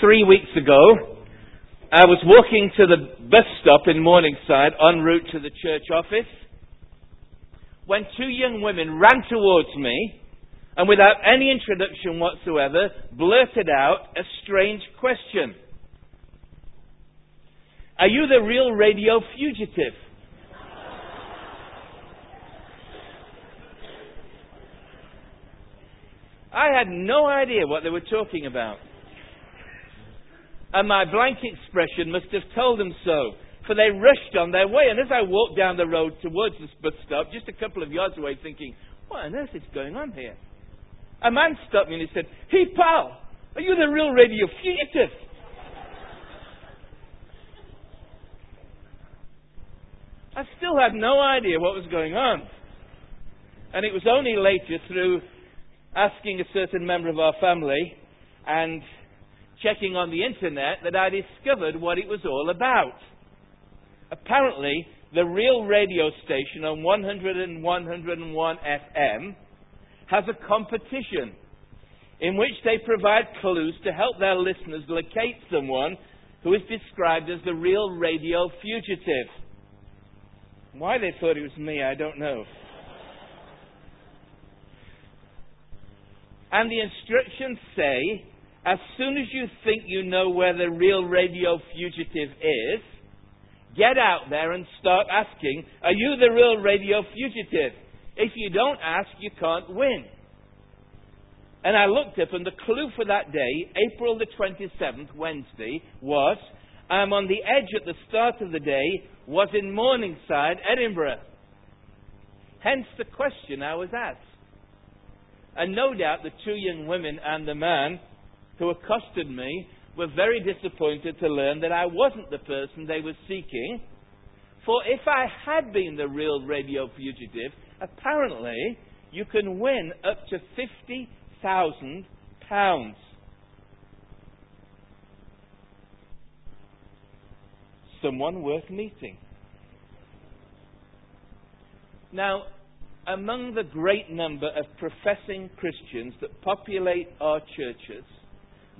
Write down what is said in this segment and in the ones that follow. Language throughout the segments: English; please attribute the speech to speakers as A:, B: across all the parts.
A: three weeks ago, I was walking to the bus stop in Morningside en route to the church office when two young women ran towards me and without any introduction whatsoever blurted out a strange question. Are you the real radio fugitive? I had no idea what they were talking about. And my blank expression must have told them so, for they rushed on their way. And as I walked down the road towards the bus stop, just a couple of yards away, thinking, what on earth is going on here? A man stopped me and he said, Hey, pal, are you the real radio fugitive? I still had no idea what was going on. And it was only later through asking a certain member of our family and checking on the internet that I discovered what it was all about. Apparently, the real radio station on 100 and 101 FM has a competition in which they provide clues to help their listeners locate someone who is described as the real radio fugitive. Why they thought it was me, I don't know. And the instructions say, as soon as you think you know where the real radio fugitive is, get out there and start asking, Are you the real radio fugitive? If you don't ask, you can't win. And I looked up, and the clue for that day, April the 27th, Wednesday, was I'm on the edge at the start of the day, was in Morningside, Edinburgh. Hence the question I was asked. And no doubt the two young women and the man who accosted me were very disappointed to learn that I wasn't the person they were seeking. For if I had been the real radio fugitive, apparently you can win up to £50,000. Someone worth meeting. Now, among the great number of professing Christians that populate our churches,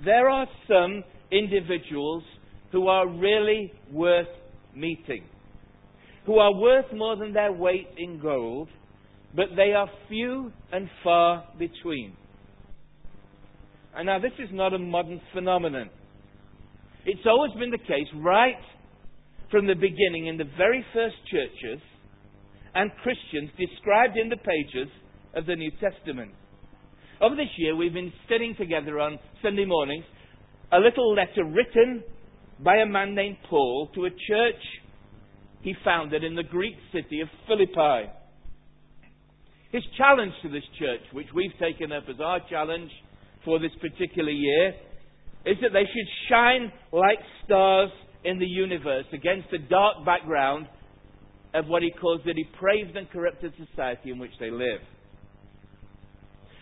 A: there are some individuals who are really worth meeting, who are worth more than their weight in gold, but they are few and far between. And now, this is not a modern phenomenon. It's always been the case, right from the beginning, in the very first churches and Christians described in the pages of the New Testament. Over this year, we've been studying together on Sunday mornings a little letter written by a man named Paul to a church he founded in the Greek city of Philippi. His challenge to this church, which we've taken up as our challenge for this particular year, is that they should shine like stars in the universe against the dark background of what he calls the depraved and corrupted society in which they live.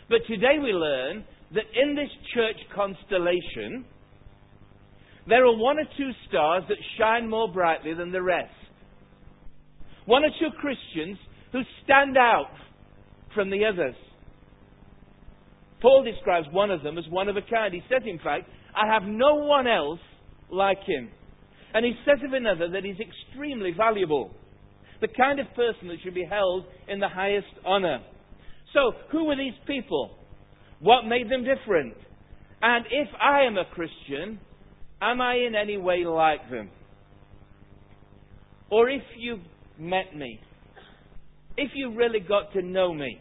A: But today we learn that in this church constellation, there are one or two stars that shine more brightly than the rest. One or two Christians who stand out from the others. Paul describes one of them as one of a kind. He says, in fact, I have no one else like him. And he says of another that he's extremely valuable the kind of person that should be held in the highest honor. So, who were these people? What made them different? And if I am a Christian, am I in any way like them? Or if you met me, if you really got to know me,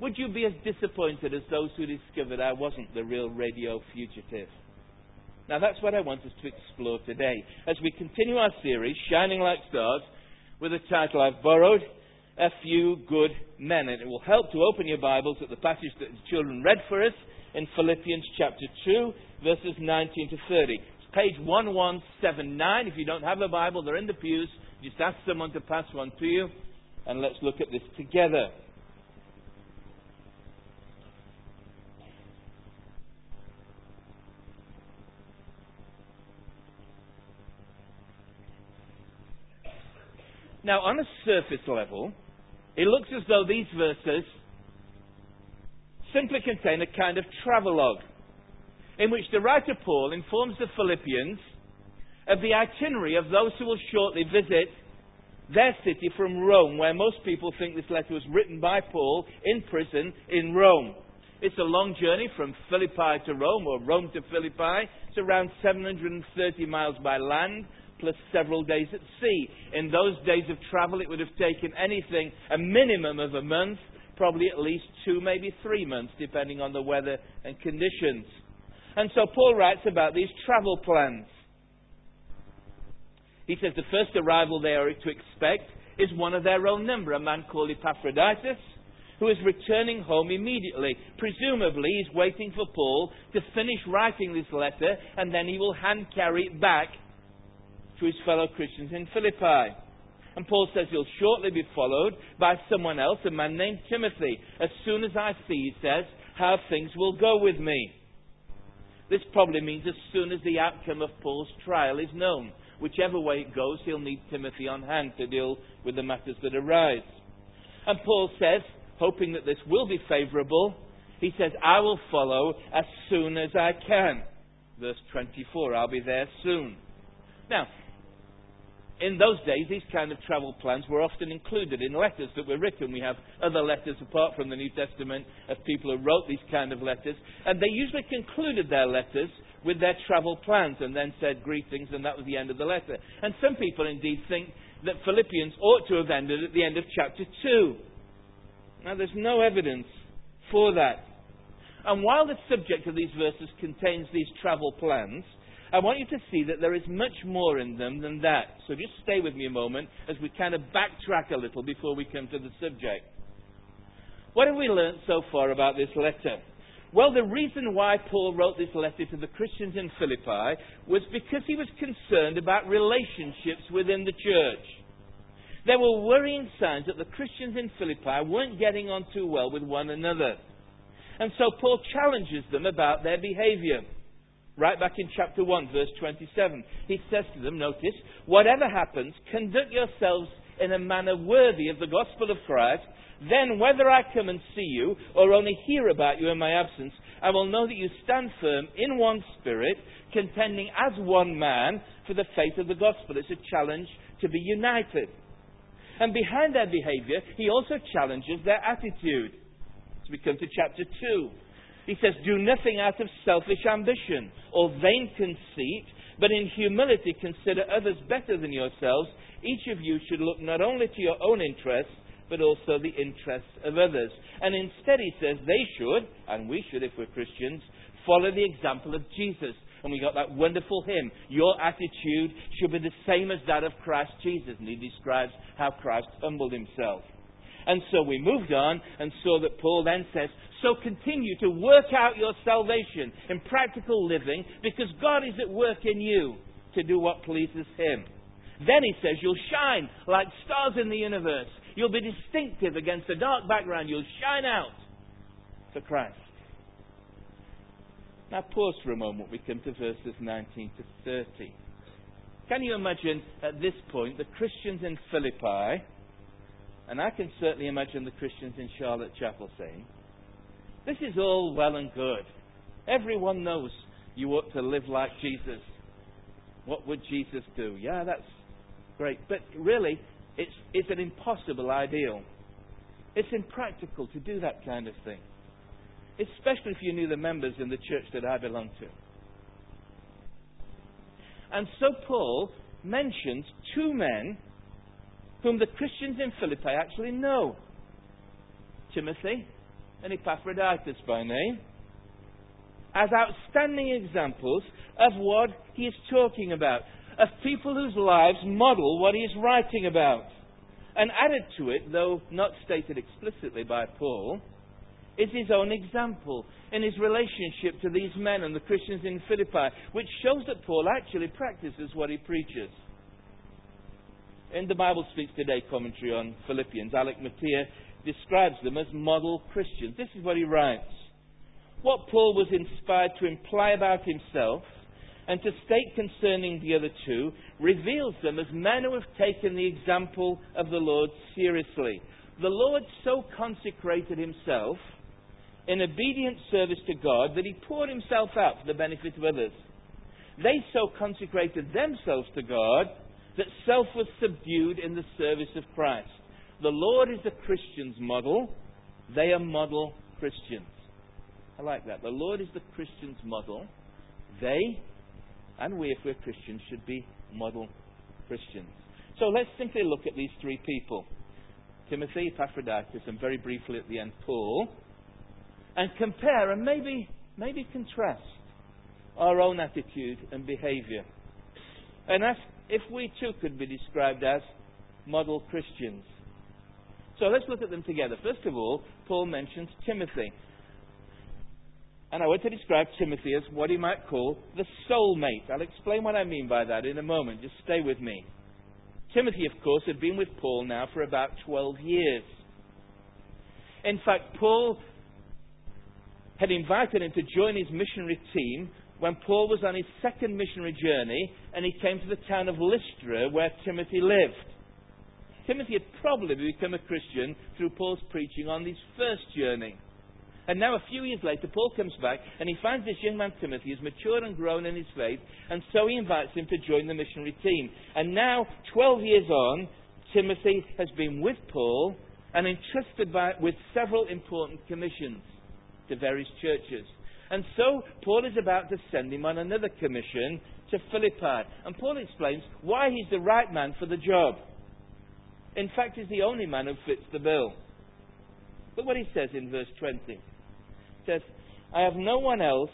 A: would you be as disappointed as those who discovered I wasn't the real radio fugitive? Now, that's what I want us to explore today as we continue our series, Shining Like Stars, with a title I've borrowed, A Few Good Men. And it will help to open your Bibles at the passage that the children read for us in Philippians chapter 2, verses 19 to 30. It's page 1179. If you don't have a Bible, they're in the pews. Just ask someone to pass one to you, and let's look at this together. Now, on a surface level, it looks as though these verses simply contain a kind of travelogue. in which the writer Paul informs the Philippians of the itinerary of those who will shortly visit their city from Rome, where most people think this letter was written by Paul in prison in Rome. It's a long journey from Philippi to Rome, or Rome to Philippi. It's around 730 miles by land, plus several days at sea. In those days of travel, it would have taken anything, a minimum of a month, probably at least two, maybe three months, depending on the weather and conditions. And so Paul writes about these travel plans. He says the first arrival they are to expect is one of their own number, a man called Epaphroditus, who is returning home immediately. Presumably, he's waiting for Paul to finish writing this letter, and then he will hand carry it back to his fellow Christians in Philippi. And Paul says he'll shortly be followed by someone else, a man named Timothy. As soon as I see, he says, how things will go with me. This probably means as soon as the outcome of Paul's trial is known. Whichever way it goes, he'll need Timothy on hand to deal with the matters that arise. And Paul says, hoping that this will be favourable, he says, I will follow as soon as I can. Verse 24, I'll be there soon. Now, in those days, these kind of travel plans were often included in letters that were written. We have other letters apart from the New Testament of people who wrote these kind of letters, and they usually concluded their letters with their travel plans and then said greetings, and that was the end of the letter. And some people indeed think that Philippians ought to have ended at the end of chapter 2. Now, there's no evidence for that. And while the subject of these verses contains these travel plans, I want you to see that there is much more in them than that. So just stay with me a moment as we kind of backtrack a little before we come to the subject. What have we learnt so far about this letter? Well, the reason why Paul wrote this letter to the Christians in Philippi was because he was concerned about relationships within the church. There were worrying signs that the Christians in Philippi weren't getting on too well with one another. And so Paul challenges them about their behavior. Right back in chapter 1, verse 27, he says to them, notice, whatever happens, conduct yourselves in a manner worthy of the gospel of Christ. Then, whether I come and see you or only hear about you in my absence, I will know that you stand firm in one spirit, contending as one man for the faith of the gospel. It's a challenge to be united. And behind their behavior, he also challenges their attitude. So we come to chapter 2, he says, Do nothing out of selfish ambition or vain conceit, but in humility consider others better than yourselves. Each of you should look not only to your own interests, but also the interests of others. And instead, he says, they should, and we should if we're Christians, follow the example of Jesus. And we got that wonderful hymn, Your attitude should be the same as that of Christ Jesus. And he describes how Christ humbled himself. And so we moved on and saw that Paul then says, so continue to work out your salvation in practical living because God is at work in you to do what pleases Him. Then he says, You'll shine like stars in the universe. You'll be distinctive against a dark background. You'll shine out for Christ. Now, pause for a moment. We come to verses 19 to 30. Can you imagine at this point the Christians in Philippi, and I can certainly imagine the Christians in Charlotte Chapel saying, this is all well and good. Everyone knows you ought to live like Jesus. What would Jesus do? Yeah, that's great. But really, it's, it's an impossible ideal. It's impractical to do that kind of thing, especially if you knew the members in the church that I belong to. And so Paul mentions two men whom the Christians in Philippi actually know Timothy and Epaphroditus by name as outstanding examples of what he is talking about, of people whose lives model what he is writing about. And added to it, though not stated explicitly by Paul, is his own example in his relationship to these men and the Christians in Philippi, which shows that Paul actually practices what he preaches. In the Bible Speaks Today commentary on Philippians, Alec Motyer describes them as model Christians. This is what he writes. What Paul was inspired to imply about himself and to state concerning the other two reveals them as men who have taken the example of the Lord seriously. The Lord so consecrated himself in obedient service to God that he poured himself out for the benefit of others. They so consecrated themselves to God that self was subdued in the service of Christ. The Lord is the Christian's model. They are model Christians. I like that. The Lord is the Christian's model. They, and we, if we're Christians, should be model Christians. So let's simply look at these three people Timothy, Epaphroditus, and very briefly at the end, Paul, and compare and maybe, maybe contrast our own attitude and behavior. And ask if we too could be described as model Christians. So let's look at them together. First of all, Paul mentions Timothy. And I want to describe Timothy as what he might call the soulmate. I'll explain what I mean by that in a moment. Just stay with me. Timothy, of course, had been with Paul now for about 12 years. In fact, Paul had invited him to join his missionary team when Paul was on his second missionary journey and he came to the town of Lystra where Timothy lived. Timothy had probably become a Christian through Paul's preaching on his first journey. And now, a few years later, Paul comes back and he finds this young man, Timothy, is mature and grown in his faith, and so he invites him to join the missionary team. And now, 12 years on, Timothy has been with Paul and entrusted by, with several important commissions to various churches. And so, Paul is about to send him on another commission to Philippi. And Paul explains why he's the right man for the job. In fact, he's the only man who fits the bill. Look what he says in verse 20 says, I have no one else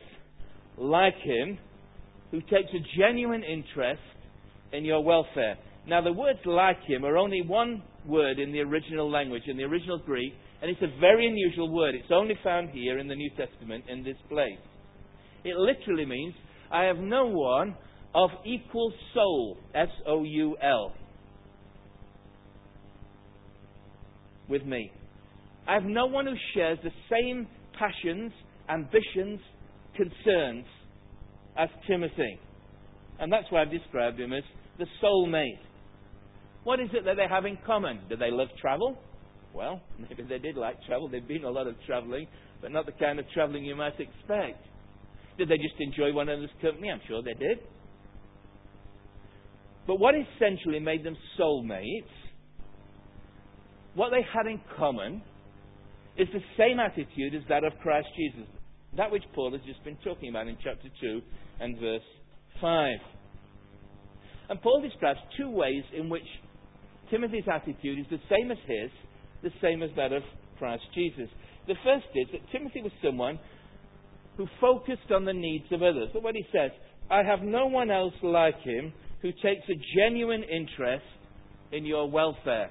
A: like him who takes a genuine interest in your welfare. Now, the words like him are only one word in the original language, in the original Greek, and it's a very unusual word. It's only found here in the New Testament in this place. It literally means, I have no one of equal soul, S O U L, with me. I have no one who shares the same passions, ambitions, concerns as Timothy. And that's why I've described him as the soulmate. What is it that they have in common? Do they love travel? Well, maybe they did like travel. They've been a lot of traveling, but not the kind of traveling you might expect. Did they just enjoy one another's company? I'm sure they did. But what essentially made them soulmates, what they had in common, is the same attitude as that of Christ Jesus. That which Paul has just been talking about in chapter 2 and verse 5. And Paul describes two ways in which Timothy's attitude is the same as his, the same as that of Christ Jesus. The first is that Timothy was someone who focused on the needs of others. Look what he says I have no one else like him who takes a genuine interest in your welfare.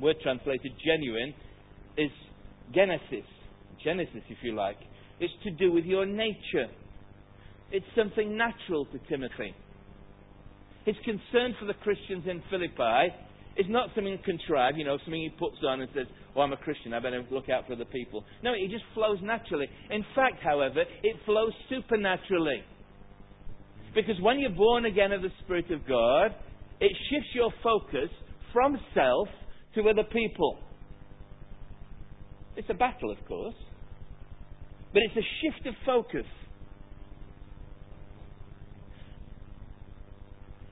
A: Word translated genuine is genesis, Genesis, if you like. It's to do with your nature. It's something natural to Timothy. His concern for the Christians in Philippi is not something contrived, you know, something he puts on and says, Oh, I'm a Christian, I better look out for other people. No, it just flows naturally. In fact, however, it flows supernaturally. Because when you're born again of the Spirit of God, it shifts your focus from self to other people. It's a battle, of course, but it's a shift of focus.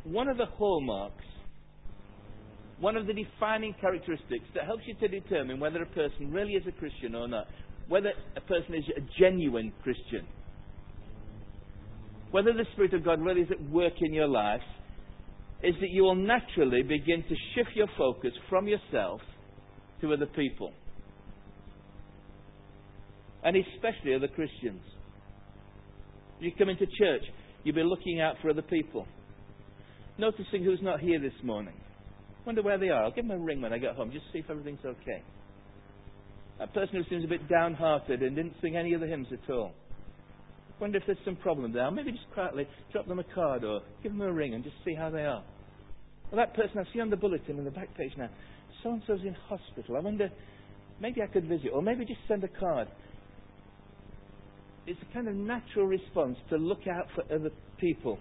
A: One of the hallmarks, one of the defining characteristics that helps you to determine whether a person really is a Christian or not, whether a person is a genuine Christian, whether the Spirit of God really is at work in your life, is that you will naturally begin to shift your focus from yourself to other people and especially other Christians. You come into church, you'll be looking out for other people, noticing who's not here this morning. Wonder where they are. I'll give them a ring when I get home, just to see if everything's okay. A person who seems a bit downhearted and didn't sing any of the hymns at all. I wonder if there's some problem there. maybe just quietly drop them a card or give them a ring and just see how they are. Well, that person I see on the bulletin in the back page now, so and so's in hospital. I wonder, maybe I could visit, or maybe just send a card it's a kind of natural response to look out for other people.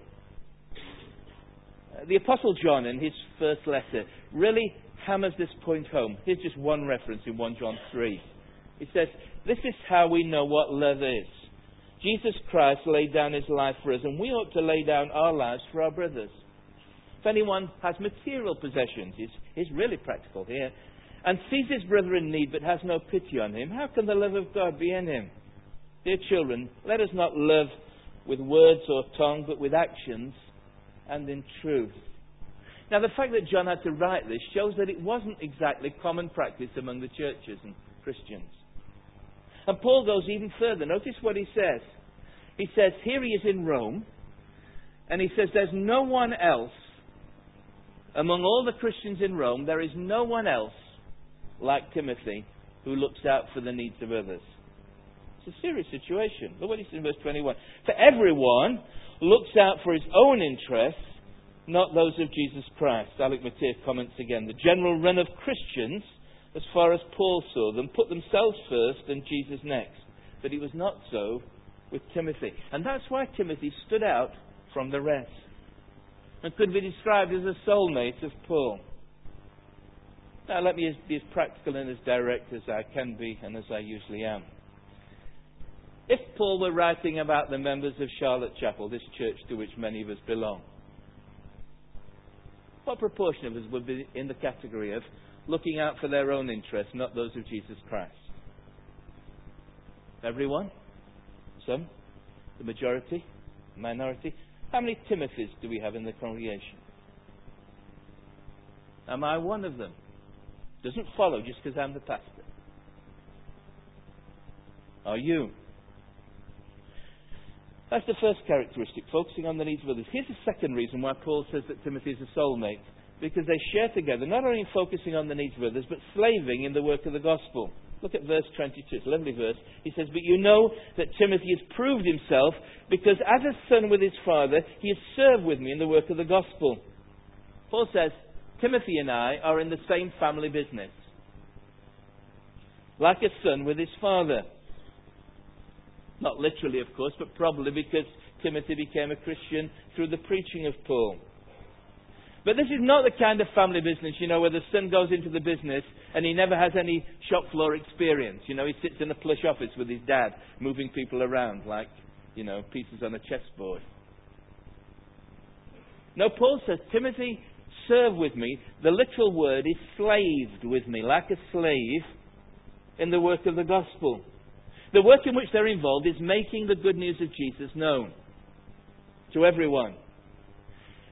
A: Uh, the Apostle John, in his first letter, really hammers this point home. Here's just one reference in 1 John 3. He says, This is how we know what love is. Jesus Christ laid down his life for us, and we ought to lay down our lives for our brothers. If anyone has material possessions, he's really practical here, and sees his brother in need but has no pity on him, how can the love of God be in him? Dear children, let us not love with words or tongue, but with actions and in truth. Now, the fact that John had to write this shows that it wasn't exactly common practice among the churches and Christians. And Paul goes even further. Notice what he says. He says, here he is in Rome, and he says, there's no one else, among all the Christians in Rome, there is no one else like Timothy who looks out for the needs of others. It's a serious situation. Look what he says in verse 21. For everyone looks out for his own interests, not those of Jesus Christ. Alec Motyer comments again. The general run of Christians, as far as Paul saw them, put themselves first and Jesus next. But it was not so with Timothy. And that's why Timothy stood out from the rest and could be described as a soulmate of Paul. Now, let me be as practical and as direct as I can be and as I usually am. If Paul were writing about the members of Charlotte Chapel, this church to which many of us belong, what proportion of us would be in the category of looking out for their own interests, not those of Jesus Christ? Everyone? Some? The majority? Minority? How many Timothys do we have in the congregation? Am I one of them? Doesn't follow just because I'm the pastor. Are you? That's the first characteristic, focusing on the needs of others. Here's the second reason why Paul says that Timothy is a soulmate. Because they share together, not only focusing on the needs of others, but slaving in the work of the gospel. Look at verse 22. It's a lovely verse. He says, But you know that Timothy has proved himself, because as a son with his father, he has served with me in the work of the gospel. Paul says, Timothy and I are in the same family business. Like a son with his father. Not literally, of course, but probably because Timothy became a Christian through the preaching of Paul. But this is not the kind of family business, you know, where the son goes into the business and he never has any shop floor experience. You know, he sits in a plush office with his dad, moving people around like, you know, pieces on a chessboard. No, Paul says, Timothy, serve with me. The literal word is slaved with me, like a slave, in the work of the gospel. The work in which they're involved is making the good news of Jesus known to everyone.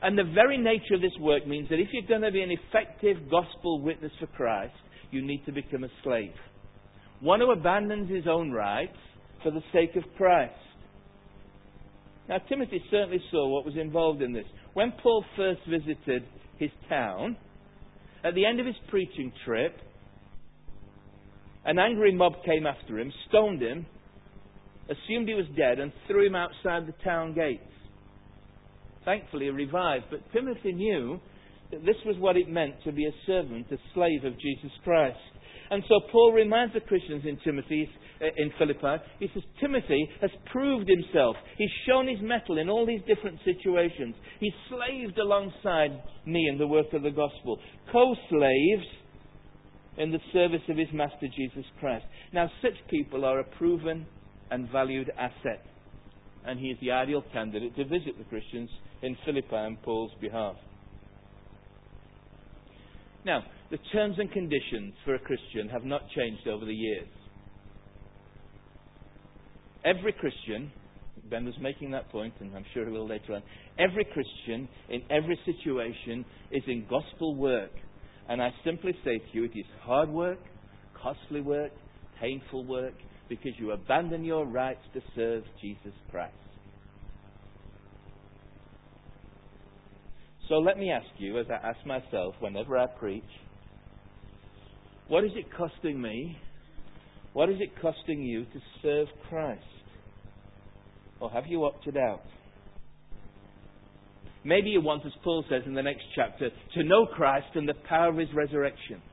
A: And the very nature of this work means that if you're going to be an effective gospel witness for Christ, you need to become a slave. One who abandons his own rights for the sake of Christ. Now, Timothy certainly saw what was involved in this. When Paul first visited his town, at the end of his preaching trip, an angry mob came after him, stoned him, assumed he was dead, and threw him outside the town gates. Thankfully, revived, but Timothy knew that this was what it meant to be a servant, a slave of Jesus Christ. And so Paul reminds the Christians in Timothy, uh, in Philippi, he says, Timothy has proved himself. He's shown his mettle in all these different situations. He's slaved alongside me in the work of the gospel. Co-slaves in the service of his Master Jesus Christ. Now, such people are a proven and valued asset. And he is the ideal candidate to visit the Christians in Philippi on Paul's behalf. Now, the terms and conditions for a Christian have not changed over the years. Every Christian, Ben was making that point, and I'm sure he will later on. Every Christian in every situation is in gospel work and I simply say to you, it is hard work, costly work, painful work, because you abandon your rights to serve Jesus Christ. So let me ask you, as I ask myself whenever I preach, what is it costing me? What is it costing you to serve Christ? Or have you opted out? Maybe you want, as Paul says in the next chapter, to know Christ and the power of his resurrection.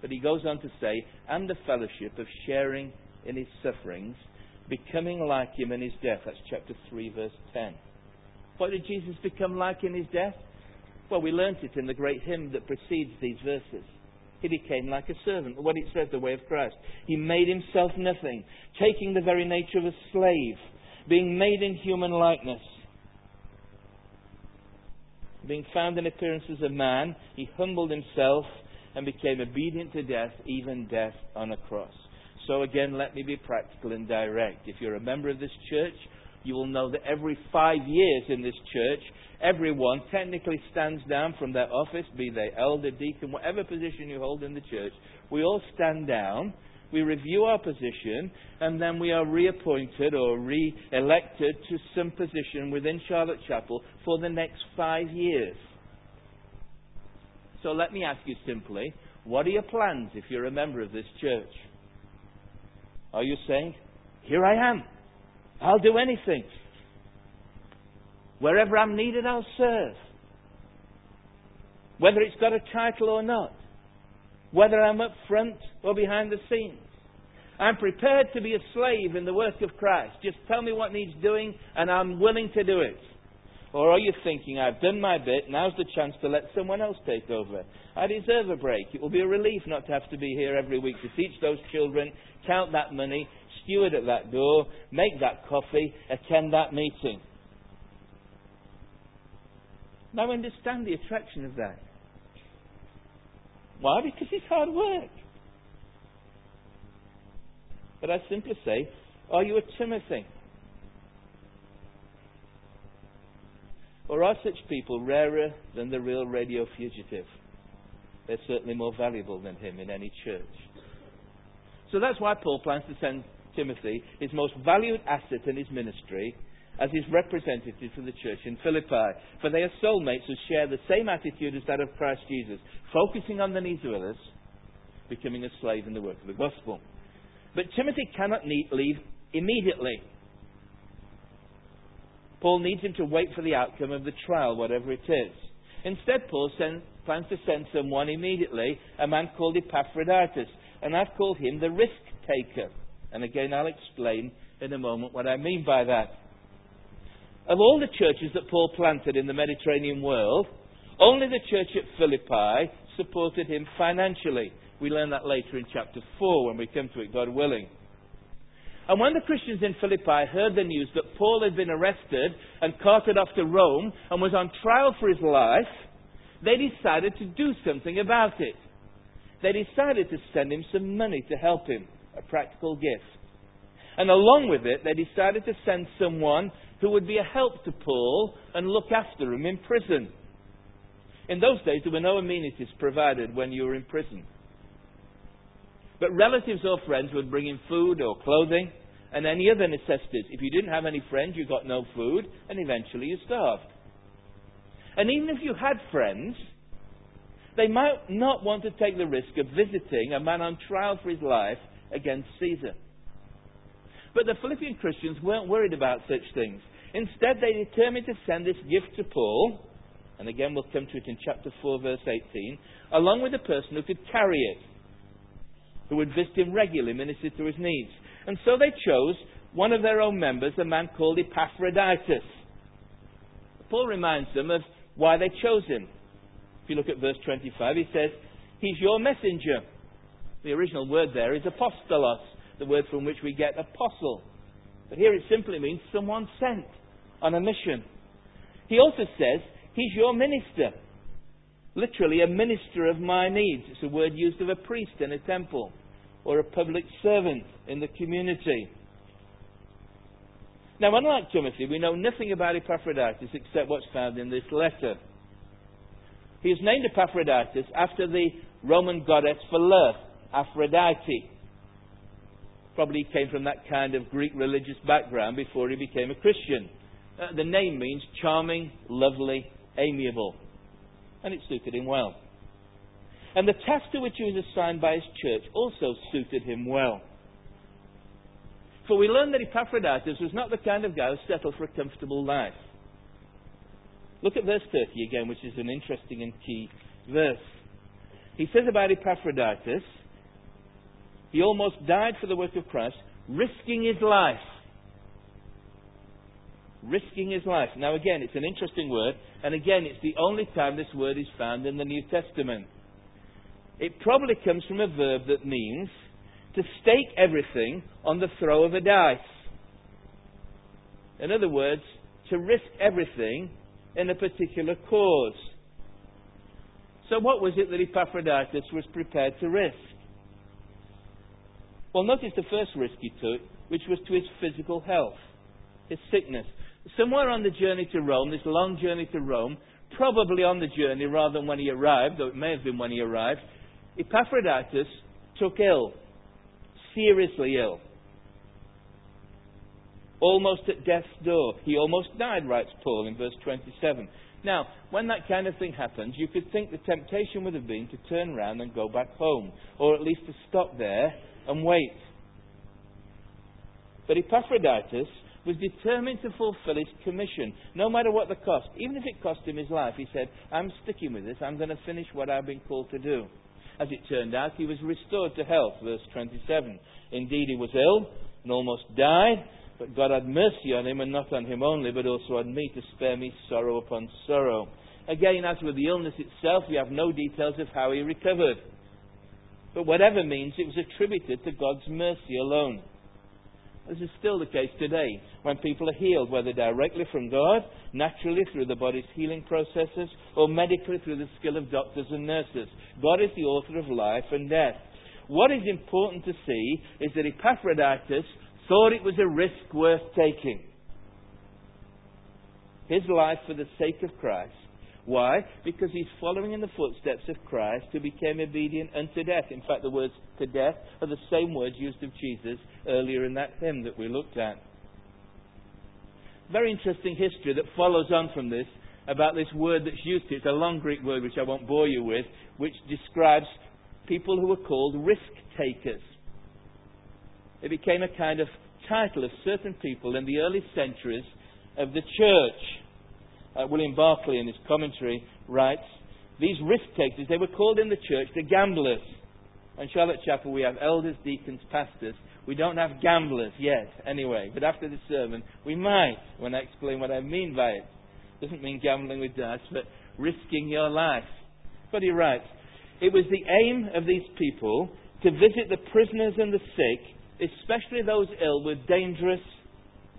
A: But he goes on to say, and the fellowship of sharing in his sufferings, becoming like him in his death. That's chapter 3, verse 10. What did Jesus become like in his death? Well, we learnt it in the great hymn that precedes these verses. He became like a servant. What it says, the way of Christ. He made himself nothing, taking the very nature of a slave, being made in human likeness. Being found in appearance as a man, he humbled himself and became obedient to death, even death on a cross. So again, let me be practical and direct. If you're a member of this church, you will know that every five years in this church, everyone technically stands down from their office, be they elder, deacon, whatever position you hold in the church. We all stand down, we review our position, and then we are reappointed or re elected to some position within Charlotte Chapel for the next five years. So let me ask you simply what are your plans if you're a member of this church? Are you saying, Here I am, I'll do anything? Wherever I'm needed, I'll serve. Whether it's got a title or not. Whether I'm up front or behind the scenes. I'm prepared to be a slave in the work of Christ. Just tell me what needs doing and I'm willing to do it. Or are you thinking, I've done my bit, now's the chance to let someone else take over? I deserve a break. It will be a relief not to have to be here every week to teach those children, count that money, steward at that door, make that coffee, attend that meeting. Now understand the attraction of that. Why? Because it's hard work. But I simply say, are you a Timothy? Or are such people rarer than the real radio fugitive? They're certainly more valuable than him in any church. So that's why Paul plans to send Timothy, his most valued asset in his ministry, as his representative to the church in Philippi. For they are soulmates who share the same attitude as that of Christ Jesus, focusing on the needs of others, becoming a slave in the work of the gospel. But Timothy cannot leave immediately. Paul needs him to wait for the outcome of the trial, whatever it is. Instead, Paul send, plans to send someone immediately, a man called Epaphroditus, and I've called him the risk taker. And again, I'll explain in a moment what I mean by that. Of all the churches that Paul planted in the Mediterranean world, only the church at Philippi supported him financially. We learn that later in chapter 4 when we come to it, God willing. And when the Christians in Philippi heard the news that Paul had been arrested and carted off to Rome and was on trial for his life, they decided to do something about it. They decided to send him some money to help him, a practical gift. And along with it, they decided to send someone who would be a help to Paul and look after him in prison. In those days, there were no amenities provided when you were in prison. But relatives or friends would bring in food or clothing and any other necessities. If you didn't have any friends, you got no food, and eventually you starved. And even if you had friends, they might not want to take the risk of visiting a man on trial for his life against Caesar. But the Philippian Christians weren't worried about such things. Instead, they determined to send this gift to Paul, and again we'll come to it in chapter 4, verse 18, along with a person who could carry it who would visit him regularly, minister to his needs. And so they chose one of their own members, a man called Epaphroditus. Paul reminds them of why they chose him. If you look at verse 25, he says, He's your messenger. The original word there is apostolos, the word from which we get apostle. But here it simply means someone sent on a mission. He also says, He's your minister. Literally, a minister of my needs. It's a word used of a priest in a temple or a public servant in the community. Now, unlike Timothy, we know nothing about Epaphroditus except what's found in this letter. He is named Epaphroditus after the Roman goddess for love, Aphrodite. Probably came from that kind of Greek religious background before he became a Christian. Uh, the name means charming, lovely, amiable and it suited him well. And the task to which he was assigned by his church also suited him well. For we learn that Epaphroditus was not the kind of guy who settled for a comfortable life. Look at verse 30 again, which is an interesting and key verse. He says about Epaphroditus, he almost died for the work of Christ, risking his life risking his life. Now, again, it's an interesting word, and again, it's the only time this word is found in the New Testament. it probably comes from a verb that means to stake everything on the throw of a dice. In other words, to risk everything in a particular cause. So, what was it that Epaphroditus was prepared to risk? Well, notice the first risk he took, which was to his physical health, his sickness. Somewhere on the journey to Rome, this long journey to Rome, probably on the journey rather than when he arrived, though it may have been when he arrived, Epaphroditus took ill, seriously ill. Almost at death's door. He almost died, writes Paul in verse 27. Now, when that kind of thing happens, you could think the temptation would have been to turn round and go back home, or at least to stop there and wait. But Epaphroditus was determined to fulfill his commission, no matter what the cost. Even if it cost him his life, he said, I'm sticking with this. I'm going to finish what I've been called to do. As it turned out, he was restored to health, verse 27. Indeed, he was ill and almost died, but God had mercy on him, and not on him only, but also on me, to spare me sorrow upon sorrow. Again, as with the illness itself, we have no details of how he recovered. But whatever means, it was attributed to God's mercy alone. This is still the case today when people are healed, whether directly from God, naturally through the body's healing processes, or medically through the skill of doctors and nurses. God is the author of life and death. What is important to see is that Epaphroditus thought it was a risk worth taking. His life for the sake of Christ why? Because he's following in the footsteps of Christ who became obedient unto death. In fact, the words to death are the same words used of Jesus earlier in that hymn that we looked at. Very interesting history that follows on from this about this word that's used here. It's a long Greek word which I won't bore you with, which describes people who were called risk takers. It became a kind of title of certain people in the early centuries of the church uh, William Barclay in his commentary writes, these risk takers, they were called in the church the gamblers. In Charlotte Chapel, we have elders, deacons, pastors. We don't have gamblers yet, anyway. But after the sermon, we might when I explain what I mean by it. it. Doesn't mean gambling with dice, but risking your life. But he writes, it was the aim of these people to visit the prisoners and the sick, especially those ill with dangerous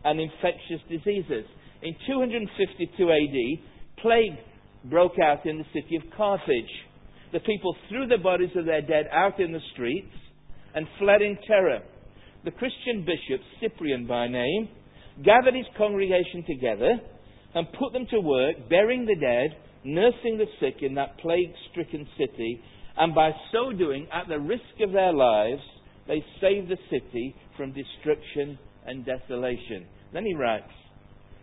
A: and infectious diseases. In 252 AD, plague broke out in the city of Carthage. The people threw the bodies of their dead out in the streets and fled in terror. The Christian bishop, Cyprian by name, gathered his congregation together and put them to work burying the dead, nursing the sick in that plague stricken city, and by so doing, at the risk of their lives, they saved the city from destruction and desolation. Then he writes,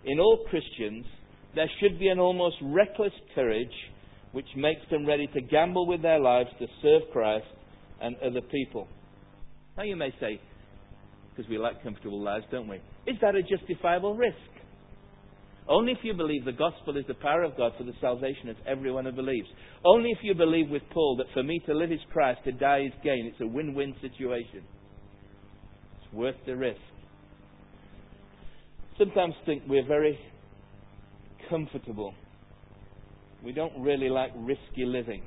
A: in all Christians, there should be an almost reckless courage which makes them ready to gamble with their lives to serve Christ and other people. Now you may say, because we like comfortable lives, don't we? Is that a justifiable risk? Only if you believe the gospel is the power of God for the salvation of everyone who believes. Only if you believe with Paul that for me to live is Christ, to die is gain. It's a win win situation. It's worth the risk sometimes think we're very comfortable. We don't really like risky living.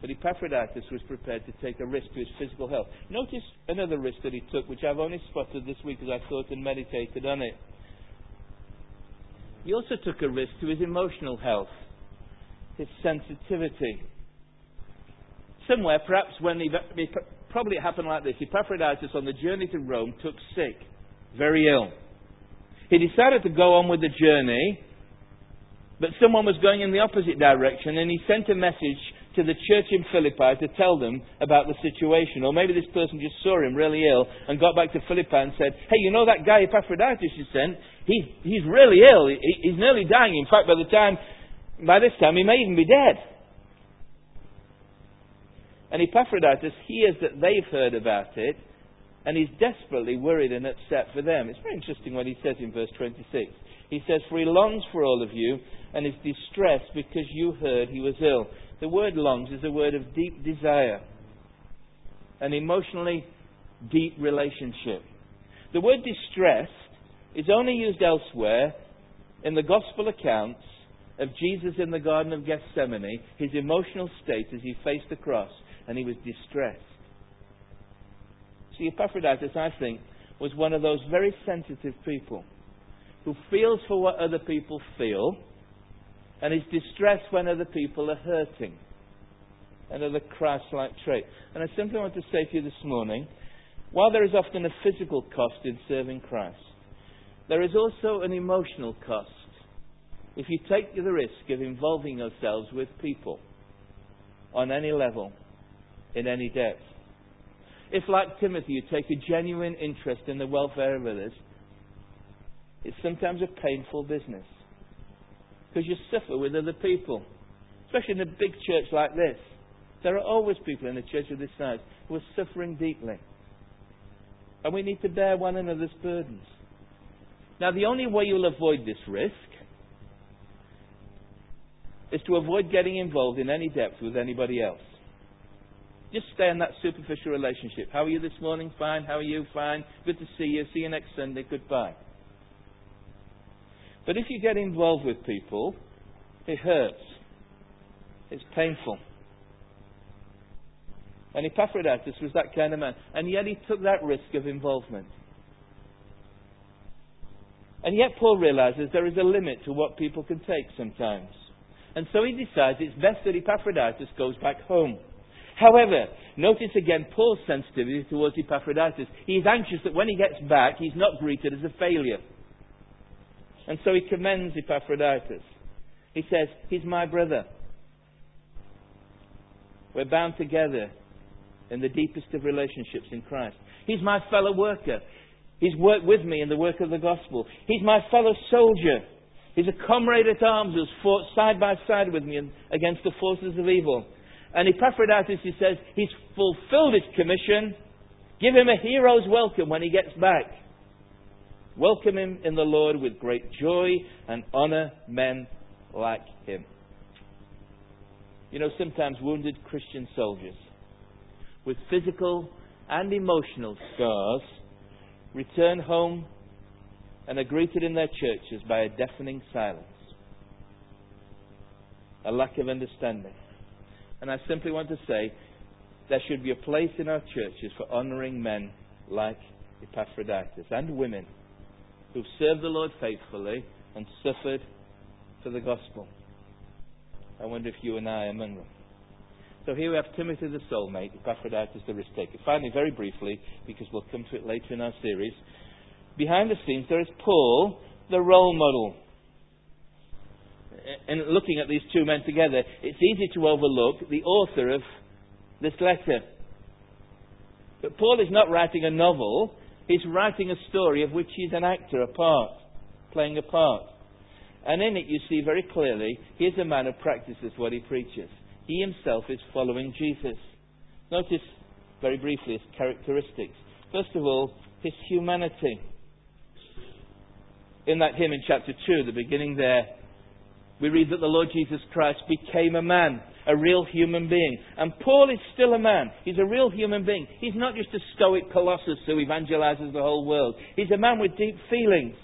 A: But Epaphroditus was prepared to take a risk to his physical health. Notice another risk that he took, which I've only spotted this week as I thought and meditated on it. He also took a risk to his emotional health, his sensitivity. Somewhere, perhaps when he, probably it happened like this Epaphroditus on the journey to Rome took sick very ill. He decided to go on with the journey, but someone was going in the opposite direction, and he sent a message to the church in Philippi to tell them about the situation. Or maybe this person just saw him really ill and got back to Philippi and said, Hey, you know that guy Epaphroditus you sent? He's, he's really ill. He, he's nearly dying. In fact, by the time, by this time, he may even be dead. And Epaphroditus hears that they've heard about it, and he's desperately worried and upset for them. It's very interesting what he says in verse 26. He says, For he longs for all of you and is distressed because you heard he was ill. The word longs is a word of deep desire, an emotionally deep relationship. The word distressed is only used elsewhere in the gospel accounts of Jesus in the Garden of Gethsemane, his emotional state as he faced the cross, and he was distressed. See, Epaphroditus, I think, was one of those very sensitive people who feels for what other people feel and is distressed when other people are hurting. Another Christ like trait. And I simply want to say to you this morning while there is often a physical cost in serving Christ, there is also an emotional cost if you take the risk of involving yourselves with people on any level, in any depth. If, like Timothy, you take a genuine interest in the welfare of others, it's sometimes a painful business. Because you suffer with other people. Especially in a big church like this. There are always people in a church of this size who are suffering deeply. And we need to bear one another's burdens. Now, the only way you'll avoid this risk is to avoid getting involved in any depth with anybody else. Just stay in that superficial relationship. How are you this morning? Fine. How are you? Fine. Good to see you. See you next Sunday. Goodbye. But if you get involved with people, it hurts. It's painful. And Epaphroditus was that kind of man. And yet he took that risk of involvement. And yet Paul realizes there is a limit to what people can take sometimes. And so he decides it's best that Epaphroditus goes back home. However, notice again Paul's sensitivity towards Epaphroditus. He's anxious that when he gets back, he's not greeted as a failure. And so he commends Epaphroditus. He says, He's my brother. We're bound together in the deepest of relationships in Christ. He's my fellow worker. He's worked with me in the work of the gospel. He's my fellow soldier. He's a comrade at arms who's fought side by side with me against the forces of evil. And Epaphroditus, he says, he's fulfilled his commission. Give him a hero's welcome when he gets back. Welcome him in the Lord with great joy and honor men like him. You know, sometimes wounded Christian soldiers with physical and emotional scars return home and are greeted in their churches by a deafening silence, a lack of understanding. And I simply want to say there should be a place in our churches for honouring men like Epaphroditus and women who've served the Lord faithfully and suffered for the gospel. I wonder if you and I are among them. So here we have Timothy the soulmate, Epaphroditus the risk taker. Finally, very briefly, because we'll come to it later in our series, behind the scenes there is Paul, the role model. And looking at these two men together, it's easy to overlook the author of this letter. But Paul is not writing a novel, he's writing a story of which he's an actor, a part, playing a part. And in it you see very clearly, he's a man who practices what he preaches. He himself is following Jesus. Notice very briefly his characteristics. First of all, his humanity. In that hymn in chapter 2, the beginning there, we read that the Lord Jesus Christ became a man, a real human being. And Paul is still a man. He's a real human being. He's not just a stoic colossus who evangelizes the whole world. He's a man with deep feelings.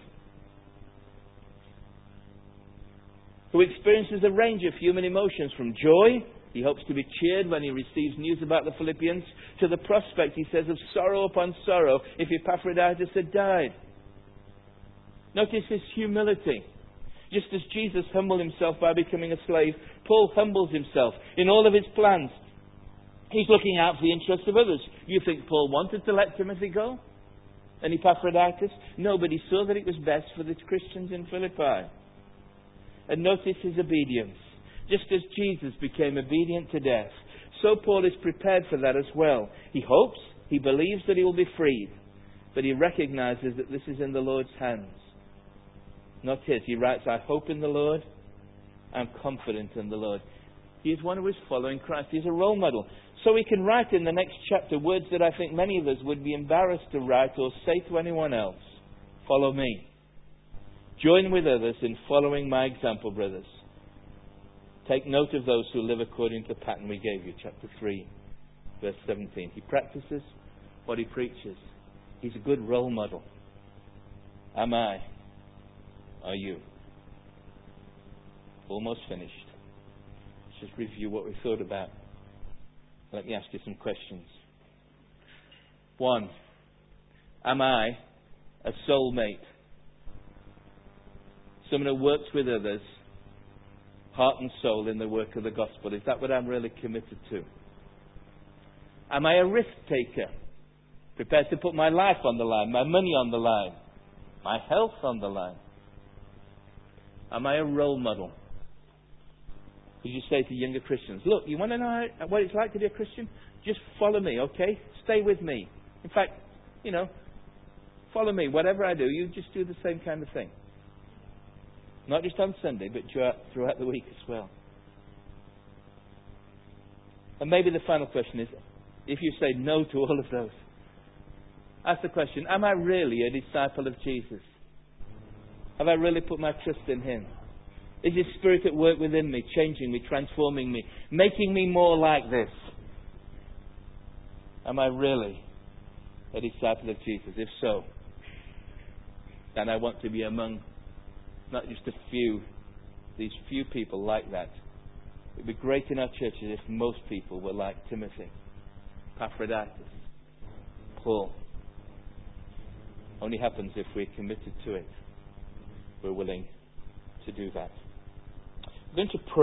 A: Who experiences a range of human emotions from joy, he hopes to be cheered when he receives news about the Philippians, to the prospect, he says, of sorrow upon sorrow if Epaphroditus had died. Notice his humility. Just as Jesus humbled himself by becoming a slave, Paul humbles himself in all of his plans. He's looking out for the interests of others. You think Paul wanted to let Timothy go? And Epaphroditus? No, but he saw that it was best for the Christians in Philippi. And notice his obedience. Just as Jesus became obedient to death, so Paul is prepared for that as well. He hopes, he believes that he will be freed, but he recognizes that this is in the Lord's hands, not his. He writes, I hope in the Lord, I'm confident in the Lord. He is one who is following Christ. He's a role model. So he can write in the next chapter words that I think many of us would be embarrassed to write or say to anyone else. Follow me. Join with others in following my example, brothers. Take note of those who live according to the pattern we gave you, chapter 3, verse 17. He practices what he preaches. He's a good role model. Am I? Are you? almost finished. Let's just review what we thought about. Let me ask you some questions. One, am I a soulmate? Someone who works with others, heart and soul, in the work of the gospel. Is that what I'm really committed to? Am I a risk taker? Prepared to put my life on the line, my money on the line, my health on the line? Am I a role model? Would you say to younger Christians, look, you want to know what it's like to be a Christian? Just follow me, okay? Stay with me. In fact, you know, follow me. Whatever I do, you just do the same kind of thing. Not just on Sunday, but throughout the week as well. And maybe the final question is if you say no to all of those, ask the question Am I really a disciple of Jesus? Have I really put my trust in Him? Is His Spirit at work within me, changing me, transforming me, making me more like this? Am I really a disciple of Jesus? If so, then I want to be among not just a few, these few people like that. It would be great in our churches if most people were like Timothy, Epaphroditus, Paul. Only happens if we're committed to it. We're willing to do that. I'm going to pray.